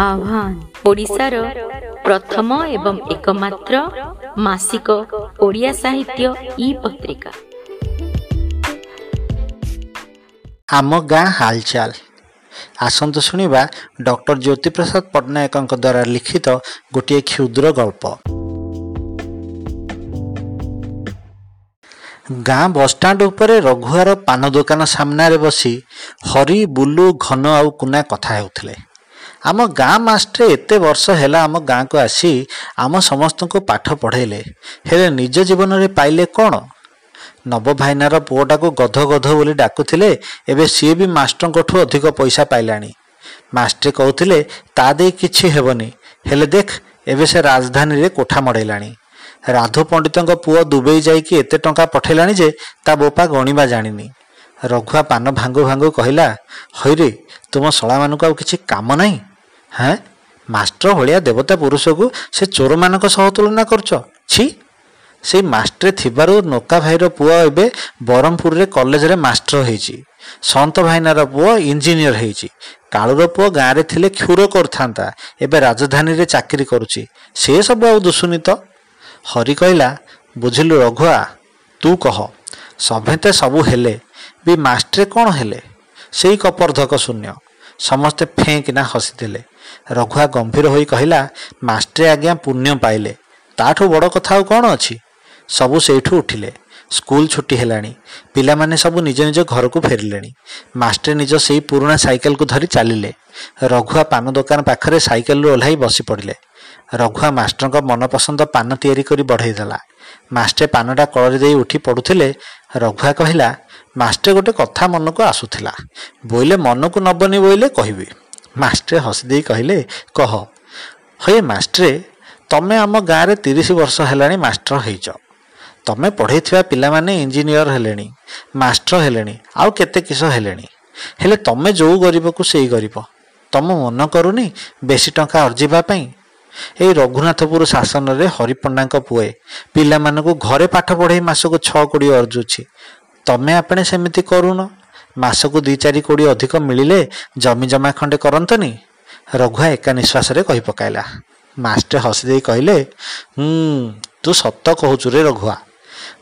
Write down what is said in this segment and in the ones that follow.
ଆହ୍ୱାନ ଓଡ଼ିଶାର ପ୍ରଥମ ଏବଂ ଏକମାତ୍ର ମାସିକ ଓଡ଼ିଆ ସାହିତ୍ୟ ଇ ପତ୍ରିକା ଆମ ଗାଁ ହାଲଚାଲ ଆସନ୍ତୁ ଶୁଣିବା ଡକ୍ଟର ଜ୍ୟୋତିପ୍ରସାଦ ପଟ୍ଟନାୟକଙ୍କ ଦ୍ୱାରା ଲିଖିତ ଗୋଟିଏ କ୍ଷୁଦ୍ର ଗଳ୍ପ ଗାଁ ବସଷ୍ଟାଣ୍ଡ ଉପରେ ରଘୁଆର ପାନ ଦୋକାନ ସାମ୍ନାରେ ବସି ହରି ବୁଲୁ ଘନ ଆଉ କୁନା କଥା ହେଉଥିଲେ ଆମ ଗାଁ ମାଷ୍ଟରେ ଏତେ ବର୍ଷ ହେଲା ଆମ ଗାଁକୁ ଆସି ଆମ ସମସ୍ତଙ୍କୁ ପାଠ ପଢ଼େଇଲେ। ହେଲେ ନିଜ ଜୀବନରେ ପାଇଲେ କ'ଣ? ନବ ଭାଇନାର ପୁଅଟାକୁ ଗଧ ଗଧ ବୋଲି ଡାକୁଥିଲେ ଏବେ ସିଏ ବି ମାଷ୍ଟରଙ୍କଠୁ ଅଧିକ ପଇସା ପାଇଲାଣି। ମାଷ୍ଟ୍ରେ କହୁଥିଲେ ତା ଦେଇ କିଛି ହେବନି। ହେଲେ ଦେଖ ଏବେ ସେ ରାଜଧାନୀରେ କୋଠା ମଡ଼େଇଲାଣି। ରାଧୁ ପଣ୍ଡିତଙ୍କ ପୁଅ ଦୁବେଇ ଯାଇକି ଏତେ ଟଙ୍କା ପଠେଇଲାଣି ଯେ ତା ବୋପା ଗଣିବା ଜାଣିନି। ରଘୁଆ ପାନ ଭାଙ୍ଗୁ ଭାଙ୍ଗୁ କହିଲା ହଇରେ ତୁମ ଶଳାମାନଙ୍କୁ ଆଉ କିଛି କାମ ନାହିଁ? ହଁ ମାଷ୍ଟର ଭଳିଆ ଦେବତା ପୁରୁଷକୁ ସେ ଚୋରମାନଙ୍କ ସହ ତୁଳନା କରୁଛ? ଛି। ସେଇ ମାଷ୍ଟ୍ରେ ଥିବାରୁ ନୋକା ଭାଇର ପୁଅ ଏବେ ବ୍ରହ୍ମପୁରରେ କଲେଜରେ ମାଷ୍ଟର ହେଇଛି। ସନ୍ତ ଭାଇନାର ପୁଅ ଇଞ୍ଜିନିୟର ହେଇଛି। କାଳୁର ପୁଅ ଗାଁରେ ଥିଲେ କ୍ଷୁର କରିଥାନ୍ତା ଏବେ ରାଜଧାନୀରେ ଚାକିରି କରୁଛି। ସେ ସବୁ ଆଉ ଦୁଶୁନି ତ ହରି କହିଲା ବୁଝିଲୁ ରଘୁଆ ତୁ କହ ସଭେତେ ସବୁ ହେଲେ ବି ମାଷ୍ଟ୍ରେ କ'ଣ ହେଲେ? ସେଇ କପର୍ଦ୍ଧକ ଶୂନ୍ୟ। ସମସ୍ତେ ଫେଁ କିନା ହସିଥିଲେ। ରଘୁଆ ଗମ୍ଭୀର ହୋଇ କହିଲା ମାଷ୍ଟ୍ରେ ଆଜ୍ଞା ପୁଣ୍ୟ ପାଇଲେ। ତାଠୁ ବଡ଼ କଥା ଆଉ କ'ଣ ଅଛି? ସବୁ ସେଇଠୁ ଉଠିଲେ। ସ୍କୁଲ ଛୁଟି ହେଲାଣି। ପିଲାମାନେ ସବୁ ନିଜ ନିଜ ଘରକୁ ଫେରିଲେଣି। ମାଷ୍ଟ୍ରେ ନିଜ ସେଇ ପୁରୁଣା ସାଇକେଲକୁ ଧରି ଚାଲିଲେ। ରଘୁଆ ପାନ ଦୋକାନ ପାଖରେ ସାଇକେଲରୁ ଓହ୍ଲାଇ ବସି ପଡ଼ିଲେ ରଘୁଆ ମାଷ୍ଟରଙ୍କ ମନପସନ୍ଦ ପାନ ତିଆରି କରି ବଢ଼େଇ ଦେଲା ମାଷ୍ଟ୍ରେ ପାନଟା କଳରେ ଦେଇ ଉଠି ପଡ଼ୁଥିଲେ। ରଘୁଆ କହିଲା ମାଷ୍ଟ୍ରେ ଗୋଟେ କଥା ମନକୁ ଆସୁଥିଲା। ବୋଇଲେ ମନକୁ ନବନି ବୋଇଲେ କହିବି। ମାଷ୍ଟ୍ରେ ହସି ଦେଇ କହିଲେ କହ ହଏ ମାଷ୍ଟ୍ରେ ତମେ ଆମ ଗାଁରେ ତିରିଶ ବର୍ଷ ହେଲାଣି ମାଷ୍ଟର ହେଇଛ। ତମେ ପଢ଼େଇଥିବା ପିଲାମାନେ ଇଞ୍ଜିନିୟର ହେଲେଣି ମାଷ୍ଟର ହେଲେଣି ଆଉ କେତେ କିସ ହେଲେଣି। ହେଲେ ତମେ ଯେଉଁ ଗରିବକୁ ସେଇ ଗରିବ। ତମ ମନ କରୁନି ବେଶୀ ଟଙ୍କା ଅର୍ଜିବା ପାଇଁ ଏଇ ରଘୁନାଥପୁର ଶାସନରେ ହରିପଣ୍ଡାଙ୍କ ପୁଏ ପିଲାମାନଙ୍କୁ ଘରେ ପାଠ ପଢ଼େଇ ମାସକୁ ଛଅ କୋଡ଼ିଏ ଅର୍ଜୁଛି। ତମେ ଆପଣ ସେମିତି କରୁନ। ମାସକୁ ଦୁଇ ଚାରି କୋଡ଼ିଏ ଅଧିକ ମିଳିଲେ ଜମି ଜମା ଖଣ୍ଡେ କରନ୍ତନି? ରଘୁଆ ଏକା ନିଶ୍ୱାସରେ କହି ପକାଇଲା। ମାଷ୍ଟ୍ରେ ହସି ଦେଇ କହିଲେ ହୁଁ ତୁ ସତ କହୁଛୁ ରେ ରଘୁଆ।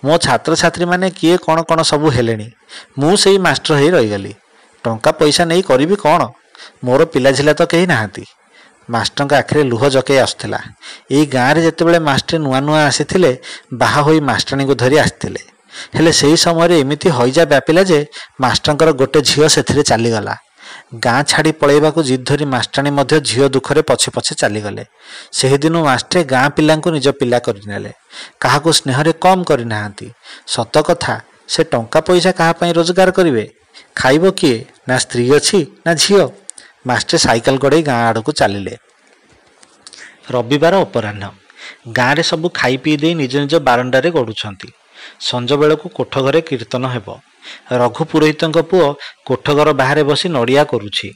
ମୋ ଛାତ୍ରଛାତ୍ରୀମାନେ କିଏ କ'ଣ କ'ଣ ସବୁ ହେଲେଣି। ମୁଁ ସେଇ ମାଷ୍ଟର ହେଇ ରହିଗଲି। ଟଙ୍କା ପଇସା ନେଇ କରିବି କ'ଣ? ମୋର ପିଲାଝିଲା ତ କେହି ନାହାନ୍ତି ମାଷ୍ଟରଙ୍କ ଆଖିରେ ଲୁହ ଜକେଇ ଆସୁଥିଲା। ଏଇ ଗାଁରେ ଯେତେବେଳେ ମାଷ୍ଟ୍ରେ ନୂଆ ନୂଆ ଆସିଥିଲେ ବାହା ହୋଇ ମାଷ୍ଟରାଣୀକୁ ଧରି ଆସିଥିଲେ। ହେଲେ ସେହି ସମୟରେ ଏମିତି ହଇଜା ବ୍ୟାପିଲା ଯେ ମାଷ୍ଟରଙ୍କର ଗୋଟେ ଝିଅ ସେଥିରେ ଚାଲିଗଲା। ଗାଁ ଛାଡ଼ି ପଳେଇବାକୁ ଜିଦ୍ ଧରି ମାଷ୍ଟରାଣୀ ମଧ୍ୟ ଝିଅ ଦୁଃଖରେ ପଛେ ପଛେ ଚାଲିଗଲେ। ସେହିଦିନୁ ମାଷ୍ଟ୍ରେ ଗାଁ ପିଲାଙ୍କୁ ନିଜ ପିଲା କରିନେଲେ। କାହାକୁ ସ୍ନେହରେ କମ୍ କରିନାହାନ୍ତି। ସତ କଥା ସେ ଟଙ୍କା ପଇସା କାହା ପାଇଁ ରୋଜଗାର କରିବେ? ଖାଇବ କିଏ? ନା ସ୍ତ୍ରୀ ଅଛି ନା ଝିଅ? ମାଷ୍ଟ୍ରେ ସାଇକେଲ ଗଡ଼େଇ ଗାଁ ଆଡ଼କୁ ଚାଲିଲେ। ରବିବାର ଅପରାହ୍ନ। ଗାଁରେ ସବୁ ଖାଇ ପିଇ ଦେଇ ନିଜ ନିଜ ବାରଣ୍ଡାରେ ଗଡ଼ୁଛନ୍ତି। ସଞ୍ଜ ବେଳକୁ କୋଠ ଘରେ କୀର୍ତ୍ତନ ହେବ। ରଘୁ ପୁରୋହିତଙ୍କ ପୁଅ କୋଠଘର ବାହାରେ ବସି ନଡ଼ିଆ କରୁଛି।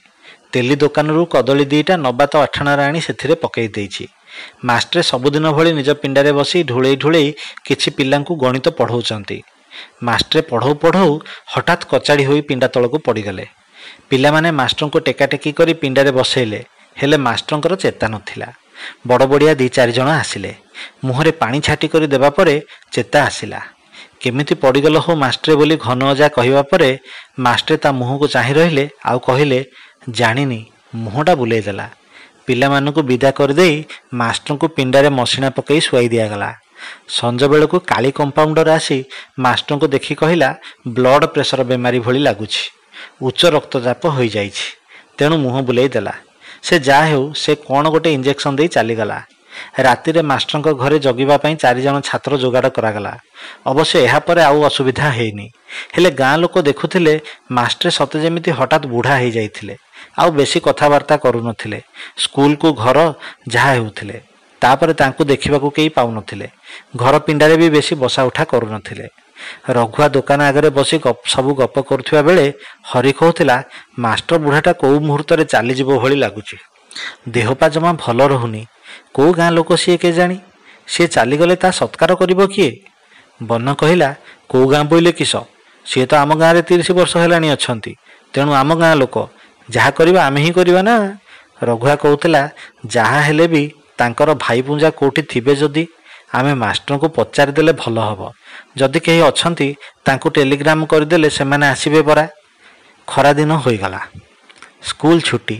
ତେଲି ଦୋକାନରୁ କଦଳୀ ଦିଇଟା ନବାତ ଆଠଣାରେ ଆଣି ସେଥିରେ ପକାଇ ଦେଇଛି। ମାଷ୍ଟ୍ରେ ସବୁଦିନ ଭଳି ନିଜ ପିଣ୍ଡାରେ ବସି ଢୁଳେଇ ଢୁଳେଇ କିଛି ପିଲାଙ୍କୁ ଗଣିତ ପଢ଼ଉଛନ୍ତି। ମାଷ୍ଟ୍ରେ ପଢ଼ଉ ପଢ଼ଉ ହଠାତ୍ କଚାଡ଼ି ହୋଇ ପିଣ୍ଡା ତଳକୁ ପଡ଼ିଗଲେ। ପିଲାମାନେ ମାଷ୍ଟରଙ୍କୁ ଟେକାଟେକି କରି ପିଣ୍ଡାରେ ବସେଇଲେ। ହେଲେ ମାଷ୍ଟରଙ୍କର ଚେତା ନଥିଲା। ବଡ଼ ବଡ଼ିଆ ଦୁଇ ଚାରି ଜଣ ଆସିଲେ। ମୁହଁରେ ପାଣି ଛାଟି କରି ଦେବା ପରେ ଚେତା ଆସିଲା। କେମିତି ପଡ଼ିଗଲ ହୋ ମାଷ୍ଟ୍ରେ ବୋଲି ଘନ ଅଜା କହିବା ପରେ ମାଷ୍ଟ୍ରେ ତା ମୁହଁକୁ ଚାହିଁ ରହିଲେ ଆଉ କହିଲେ ଜାଣିନି ମୁହଁଟା ବୁଲେଇ ଦେଲା। ପିଲାମାନଙ୍କୁ ବିଦା କରିଦେଇ ମାଷ୍ଟରଙ୍କୁ ପିଣ୍ଡାରେ ମସିଣା ପକାଇ ଶୁଆଇ ଦିଆଗଲା। ସଞ୍ଜ ବେଳକୁ କାଳି କମ୍ପାଉଣ୍ଡର ଆସି ମାଷ୍ଟରଙ୍କୁ ଦେଖି କହିଲା ବ୍ଲଡ଼ ପ୍ରେସର ବେମାରୀ ଭଳି ଲାଗୁଛି ଉଚ୍ଚ ରକ୍ତଚାପ ହୋଇଯାଇଛି ତେଣୁ ମୁହଁ ବୁଲେଇ ଦେଲା। ସେ ଯାହା ହେଉ ସେ କ'ଣ ଗୋଟେ ଇଞ୍ଜେକ୍ସନ୍ ଦେଇ ଚାଲିଗଲା। ରାତିରେ ମାଷ୍ଟରଙ୍କ ଘରେ ଜଗିବା ପାଇଁ ଚାରିଜଣ ଛାତ୍ର ଯୋଗାଡ଼ କରାଗଲା। ଅବଶ୍ୟ ଏହାପରେ ଆଉ ଅସୁବିଧା ହେଇନି। ହେଲେ ଗାଁ ଲୋକ ଦେଖୁଥିଲେ ମାଷ୍ଟ୍ରେ ସତେ ଯେମିତି ହଠାତ୍ ବୁଢ଼ା ହେଇଯାଇଥିଲେ। ଆଉ ବେଶୀ କଥାବାର୍ତ୍ତା କରୁନଥିଲେ। ସ୍କୁଲକୁ ଘର ଯାହା ହେଉଥିଲେ। ତାପରେ ତାଙ୍କୁ ଦେଖିବାକୁ କେହି ପାଉନଥିଲେ। ଘର ପିଣ୍ଡାରେ ବି ବେଶୀ ବସା ଉଠା କରୁନଥିଲେ। ରଘୁଆ ଦୋକାନ ଆଗରେ ବସି ସବୁ ଗପ କରୁଥିବା ବେଳେ ହରି କହୁଥିଲା ମାଷ୍ଟର ବୁଢ଼ାଟା କେଉଁ ମୁହୂର୍ତ୍ତରେ ଚାଲିଯିବ ଭଳି ଲାଗୁଛି। ଦେହପା ଜମା ଭଲ ରହୁନି। କେଉଁ ଗାଁ ଲୋକ ସିଏ କେଜାଣି? ସିଏ ଚାଲିଗଲେ ତା ସତ୍କାର କରିବ କିଏ? ବନ କହିଲା କେଉଁ ଗାଁ ବୋଇଲେ କିସ? ସିଏ ତ ଆମ ଗାଁରେ ତିରିଶ ବର୍ଷ ହେଲାଣି ଅଛନ୍ତି। ତେଣୁ ଆମ ଗାଁ ଲୋକ ଯାହା କରିବା ଆମେ ହିଁ କରିବା ନା? ରଘୁଆ କହୁଥିଲା ଯାହା ହେଲେ ବି ତାଙ୍କର ଭାଇ ପୁଞ୍ଜା କେଉଁଠି ଥିବେ ଯଦି? ଆମେ ମାଷ୍ଟରଙ୍କୁ ପଚାରିଦେଲେ ଭଲ ହେବ। ଯଦି କେହି ଅଛନ୍ତି ତାଙ୍କୁ ଟେଲିଗ୍ରାମ କରିଦେଲେ ସେମାନେ ଆସିବେ ପରା। ଖରାଦିନ ହୋଇଗଲା। ସ୍କୁଲ ଛୁଟି।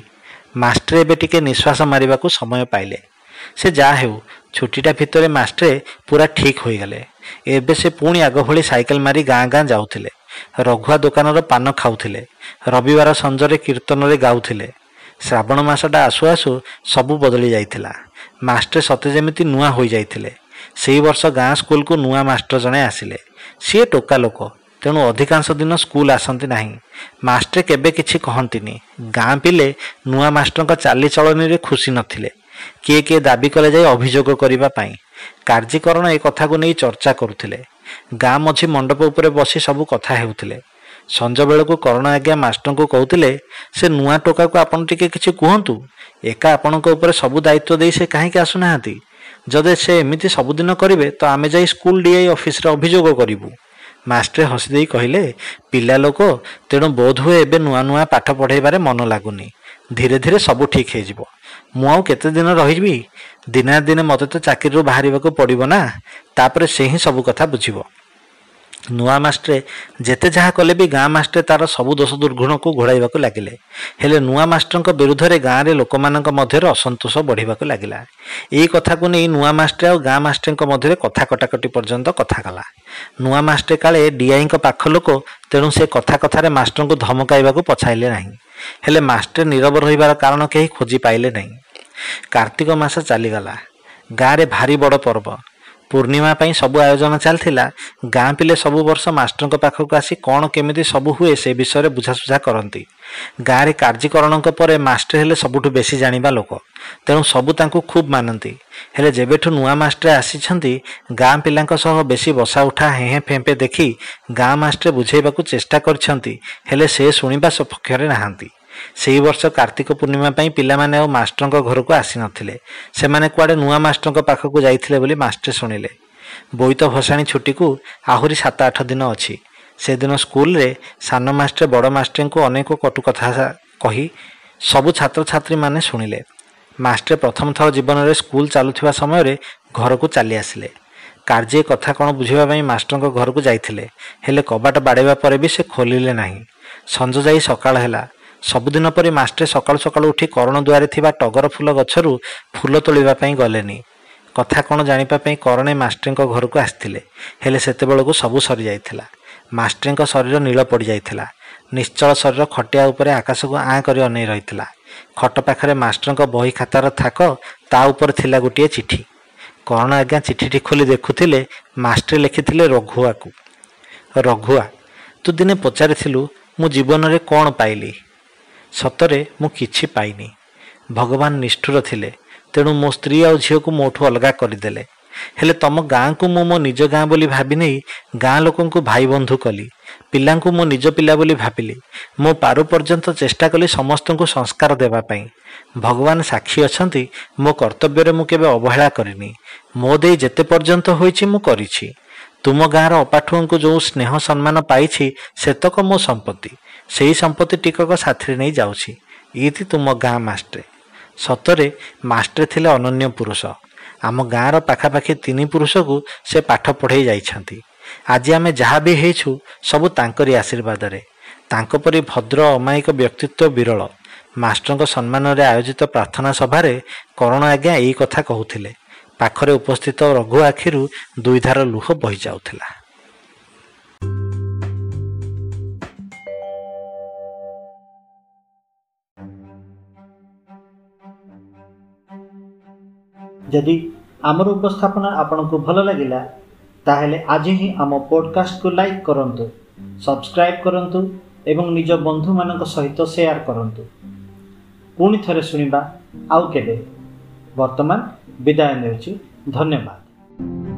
ମାଷ୍ଟର ଏବେ ଟିକେ ନିଶ୍ୱାସ ମାରିବାକୁ ସମୟ ପାଇଲେ। ସେ ଯାହା ହେଉ ଛୁଟିଟା ଭିତରେ ମାଷ୍ଟରେ ପୁରା ଠିକ୍ ହୋଇଗଲେ ଏବେ ସେ ପୁଣି ଆଗ ଭଳି ସାଇକେଲ ମାରି ଗାଁ ଗାଁ ଯାଉଥିଲେ। ରଘୁଆ ଦୋକାନର ପାନ ଖାଉଥିଲେ। ରବିବାର ସଞ୍ଜରେ କୀର୍ତ୍ତନରେ ଗାଉଥିଲେ। ଶ୍ରାବଣ ମାସଟା ଆସୁ ଆସୁ ସବୁ ବଦଳି ଯାଇଥିଲା। ମାଷ୍ଟରେ ସତେ ଯେମିତି ନୂଆ ହୋଇଯାଇଥିଲେ। ସେହି ବର୍ଷ ଗାଁ ସ୍କୁଲକୁ ନୂଆ ମାଷ୍ଟର ଜଣେ ଆସିଲେ। ସିଏ ଟୋକା ଲୋକ। ତେଣୁ ଅଧିକାଂଶ ଦିନ ସ୍କୁଲ ଆସନ୍ତି ନାହିଁ। ମାଷ୍ଟରେ କେବେ କିଛି କହନ୍ତିନି। ଗାଁ ପିଲେ ନୂଆ ମାଷ୍ଟରଙ୍କ ଚାଲିଚଳନୀରେ ଖୁସି ନଥିଲେ। କିଏ କିଏ ଦାବି କଲେ ଯାଇ ଅଭିଯୋଗ କରିବା ପାଇଁ। କାର୍ଯ୍ୟକରଣ ଏ କଥାକୁ ନେଇ ଚର୍ଚ୍ଚା କରୁଥିଲେ। ଗାଁ ମଝି ମଣ୍ଡପ ଉପରେ ବସି ସବୁ କଥା ହେଉଥିଲେ। ସଞ୍ଜବେଳକୁ କରଣ ଆଜ୍ଞା ମାଷ୍ଟରଙ୍କୁ କହୁଥିଲେ ସେ ନୂଆ ଟୋକାକୁ ଆପଣ ଟିକେ କିଛି କୁହନ୍ତୁ। ଏକା ଆପଣଙ୍କ ଉପରେ ସବୁ ଦାୟିତ୍ୱ ଦେଇ ସେ କାହିଁକି ଆସୁନାହାନ୍ତି? ଯଦି ସେ ଏମିତି ସବୁଦିନ କରିବେ ତ ଆମେ ଯାଇ ସ୍କୁଲ ଡିଆଇ ଅଫିସରେ ଅଭିଯୋଗ କରିବୁ ମାଷ୍ଟରେ ହସି ଦେଇ କହିଲେ ପିଲା ଲୋକ ତେଣୁ ବୋଧହୁଏ ଏବେ ନୂଆ ନୂଆ ପାଠ ପଢ଼ାଇବାରେ ମନ ଲାଗୁନି। ଧୀରେ ଧୀରେ ସବୁ ଠିକ୍ ହେଇଯିବ। ମୁଁ ଆଉ କେତେ ଦିନ ରହିବି? ଦିନେ ଦିନେ ମୋତେ ତ ଚାକିରିରୁ ବାହାରିବାକୁ ପଡ଼ିବ ନା। ତାପରେ ସେ ହିଁ ସବୁ କଥା ବୁଝିବ। ନୂଆ ମାଷ୍ଟରେ ଯେତେ ଯାହା କଲେ ବି ଗାଁ ମାଷ୍ଟରେ ତାର ସବୁ ଦୋଷ ଦୁର୍ଗୁଣକୁ ଘୋଡ଼ାଇବାକୁ ଲାଗିଲେ। ହେଲେ ନୂଆ ମାଷ୍ଟରଙ୍କ ବିରୁଦ୍ଧରେ ଗାଁରେ ଲୋକମାନଙ୍କ ମଧ୍ୟରେ ଅସନ୍ତୋଷ ବଢ଼ିବାକୁ ଲାଗିଲା। ଏହି କଥାକୁ ନେଇ ନୂଆ ମାଷ୍ଟରେ ଆଉ ଗାଁ ମାଷ୍ଟରଙ୍କ ମଧ୍ୟରେ କଥା କଟାକଟି ପର୍ଯ୍ୟନ୍ତ କଥା କଲା। ନୂଆ ମାଷ୍ଟରେ କାଳେ ଡିଆଇଙ୍କ ପାଖ ଲୋକ ତେଣୁ ସେ କଥା କଥାରେ ମାଷ୍ଟରଙ୍କୁ ଧମକାଇବାକୁ ପଛାଇଲେ ନାହିଁ। ହେଲେ ମାଷ୍ଟର ନିରବ ରହିବାର କାରଣ କେହି ଖୋଜି ପାଇଲେ ନାହିଁ। କାର୍ତ୍ତିକ ମାସ ଚାଲିଗଲା। ଗାଁରେ ଭାରି ବଡ଼ ପର୍ବ। ପୂର୍ଣ୍ଣିମା ପାଇଁ ସବୁ ଆୟୋଜନ ଚାଲିଥିଲା ଗାଁ ପିଲେ ସବୁ ବର୍ଷ ମାଷ୍ଟରଙ୍କ ପାଖକୁ ଆସି କ'ଣ କେମିତି ସବୁ ହୁଏ ସେ ବିଷୟରେ ବୁଝାସୁଝା କରନ୍ତି। ଗାଁରେ କାର୍ଯ୍ୟକରଣଙ୍କ ପରେ ମାଷ୍ଟର ହେଲେ ସବୁଠୁ ବେଶୀ ଜାଣିବା ଲୋକ। ତେଣୁ ସବୁ ତାଙ୍କୁ ଖୁବ୍ ମାନନ୍ତି। ହେଲେ ଯେବେଠୁ ନୂଆ ମାଷ୍ଟର ଆସିଛନ୍ତି ଗାଁ ପିଲାଙ୍କ ସହ ବେଶୀ ବସା ଉଠା ହେଁ ଫେମ୍ପେ ଦେଖି ଗାଁ ମାଷ୍ଟର ବୁଝେଇବାକୁ ଚେଷ୍ଟା କରିଛନ୍ତି ହେଲେ ସେ ଶୁଣିବା ସପକ୍ଷରେ ନାହାନ୍ତି। ସେହି ବର୍ଷ କାର୍ତ୍ତିକ ପୂର୍ଣ୍ଣିମା ପାଇଁ ପିଲାମାନେ ଆଉ ମାଷ୍ଟରଙ୍କ ଘରକୁ ଆସିନଥିଲେ। ସେମାନେ କୁଆଡ଼େ ନୂଆ ମାଷ୍ଟରଙ୍କ ପାଖକୁ ଯାଇଥିଲେ ବୋଲି ମାଷ୍ଟର ଶୁଣିଲେ। ବୋଇତ ଭସାଣି ଛୁଟିକୁ ଆହୁରି ସାତ ଆଠ ଦିନ ଅଛି। ସେଦିନ ସ୍କୁଲରେ ସାନ ମାଷ୍ଟର ବଡ଼ ମାଷ୍ଟରଙ୍କୁ ଅନେକ କଟୁ କଥା କହି ସବୁ ଛାତ୍ରଛାତ୍ରୀମାନେ ଶୁଣିଲେ। ମାଷ୍ଟର ପ୍ରଥମ ଥର ଜୀବନରେ ସ୍କୁଲ ଚାଲୁଥିବା ସମୟରେ ଘରକୁ ଚାଲି ଆସିଲେ। କାର୍ଯ୍ୟ କଥା କ'ଣ ବୁଝିବା ପାଇଁ ମାଷ୍ଟରଙ୍କ ଘରକୁ ଯାଇଥିଲେ। ହେଲେ କବାଟ ବାଡ଼େଇବା ପରେ ବି ସେ ଖୋଲିଲେ ନାହିଁ। ସଞ୍ଜ ଯାଇ ସକାଳ ହେଲା। ସବୁଦିନ ପରି ମାଷ୍ଟରେ ସକାଳୁ ସକାଳୁ ଉଠି କରଣ ଦୁଆରେ ଥିବା ଟଗର ଫୁଲ ଗଛରୁ ଫୁଲ ତୋଳିବା ପାଇଁ ଗଲେନି। କଥା କ'ଣ ଜାଣିବା ପାଇଁ କରଣେ ମାଷ୍ଟରଙ୍କ ଘରକୁ ଆସିଥିଲେ। ହେଲେ ସେତେବେଳକୁ ସବୁ ସରିଯାଇଥିଲା। ମାଷ୍ଟରଙ୍କ ଶରୀର ନୀଳ ପଡ଼ିଯାଇଥିଲା। ନିଶ୍ଚଳ ଶରୀର ଖଟିଆ ଉପରେ ଆକାଶକୁ ଆଁ କରି ଅନେଇ ରହିଥିଲା। ଖଟ ପାଖରେ ମାଷ୍ଟରଙ୍କ ବହି ଖାତାର ଥାକ ତା ଉପରେ ଥିଲା ଗୋଟିଏ ଚିଠି। କରଣ ଆଜ୍ଞା ଚିଠିଟି ଖୋଲି ଦେଖୁଥିଲେ ମାଷ୍ଟରେ ଲେଖିଥିଲେ ରଘୁଆକୁ। ରଘୁଆ ତୁ ଦିନେ ପଚାରିଥିଲୁ ମୁଁ ଜୀବନରେ କ'ଣ ପାଇଲି? ସତରେ ମୁଁ କିଛି ପାଇନି। ଭଗବାନ ନିଷ୍ଠୁର ଥିଲେ ତେଣୁ ମୋ ସ୍ତ୍ରୀ ଆଉ ଝିଅକୁ ମୋଠୁ ଅଲଗା କରିଦେଲେ। ହେଲେ ତମ ଗାଁକୁ ମୁଁ ମୋ ନିଜ ଗାଁ ବୋଲି ଭାବି ନେଇ ଗାଁ ଲୋକଙ୍କୁ ଭାଇ ବନ୍ଧୁ କଲି ପିଲାଙ୍କୁ ମୋ ନିଜ ପିଲା ବୋଲି ଭାବିଲି। ମୋ ପାରୁ ପର୍ଯ୍ୟନ୍ତ ଚେଷ୍ଟା କଲି ସମସ୍ତଙ୍କୁ ସଂସ୍କାର ଦେବା ପାଇଁ। ଭଗବାନ ସାକ୍ଷୀ ଅଛନ୍ତି ମୋ କର୍ତ୍ତବ୍ୟରେ ମୁଁ କେବେ ଅବହେଳା କରିନି। ମୋ ଦେଇ ଯେତେ ପର୍ଯ୍ୟନ୍ତ ହୋଇଛି ମୁଁ କରିଛି। ତୁମ ଗାଁର ଅପାଠୁଅଙ୍କୁ ଯେଉଁ ସ୍ନେହ ସମ୍ମାନ ପାଇଛି ସେତକ ମୋ ସମ୍ପତ୍ତି। ସେହି ସମ୍ପତ୍ତି ଟିକକ ସାଥିରେ ନେଇ ଯାଉଛି। ଇତି ତୁମ ଗାଁ ମାଷ୍ଟ୍ରେ। ସତରେ ମାଷ୍ଟ୍ରେ ଥିଲେ ଅନନ୍ୟ ପୁରୁଷ। ଆମ ଗାଁର ପାଖାପାଖି ତିନି ପୁରୁଷକୁ ସେ ପାଠ ପଢ଼େଇ ଯାଇଛନ୍ତି। ଆଜି ଆମେ ଯାହା ବି ହେଇଛୁ ସବୁ ତାଙ୍କରି ଆଶୀର୍ବାଦରେ। ତାଙ୍କ ପରି ଭଦ୍ର ଅମାୟିକ ବ୍ୟକ୍ତିତ୍ୱ ବିରଳ। ମାଷ୍ଟରଙ୍କ ସମ୍ମାନରେ ଆୟୋଜିତ ପ୍ରାର୍ଥନା ସଭାରେ କରଣ ଆଜ୍ଞା ଏଇ କଥା କହୁଥିଲେ। ପାଖରେ ଉପସ୍ଥିତ ରଘୁ ଆଖିରୁ ଦୁଇଧାର ଲୁହ ବହି ଯଦି ଆମର ଉପସ୍ଥାପନା ଆପଣଙ୍କୁ ଭଲ ଲାଗିଲା ତାହେଲେ ଆଜି ହିଁ ଆମ ପଡ଼କାଷ୍ଟକୁ ଲାଇକ୍ କରନ୍ତୁ ସବସ୍କ୍ରାଇବ୍ କରନ୍ତୁ ଏବଂ ନିଜ ବନ୍ଧୁମାନଙ୍କ ସହିତ ସେୟାର କରନ୍ତୁ। ପୁଣି ଥରେ ଶୁଣିବା ଆଉ କେବେ। ବର୍ତ୍ତମାନ ବିଦାୟ ନେଉଛି। ଧନ୍ୟବାଦ।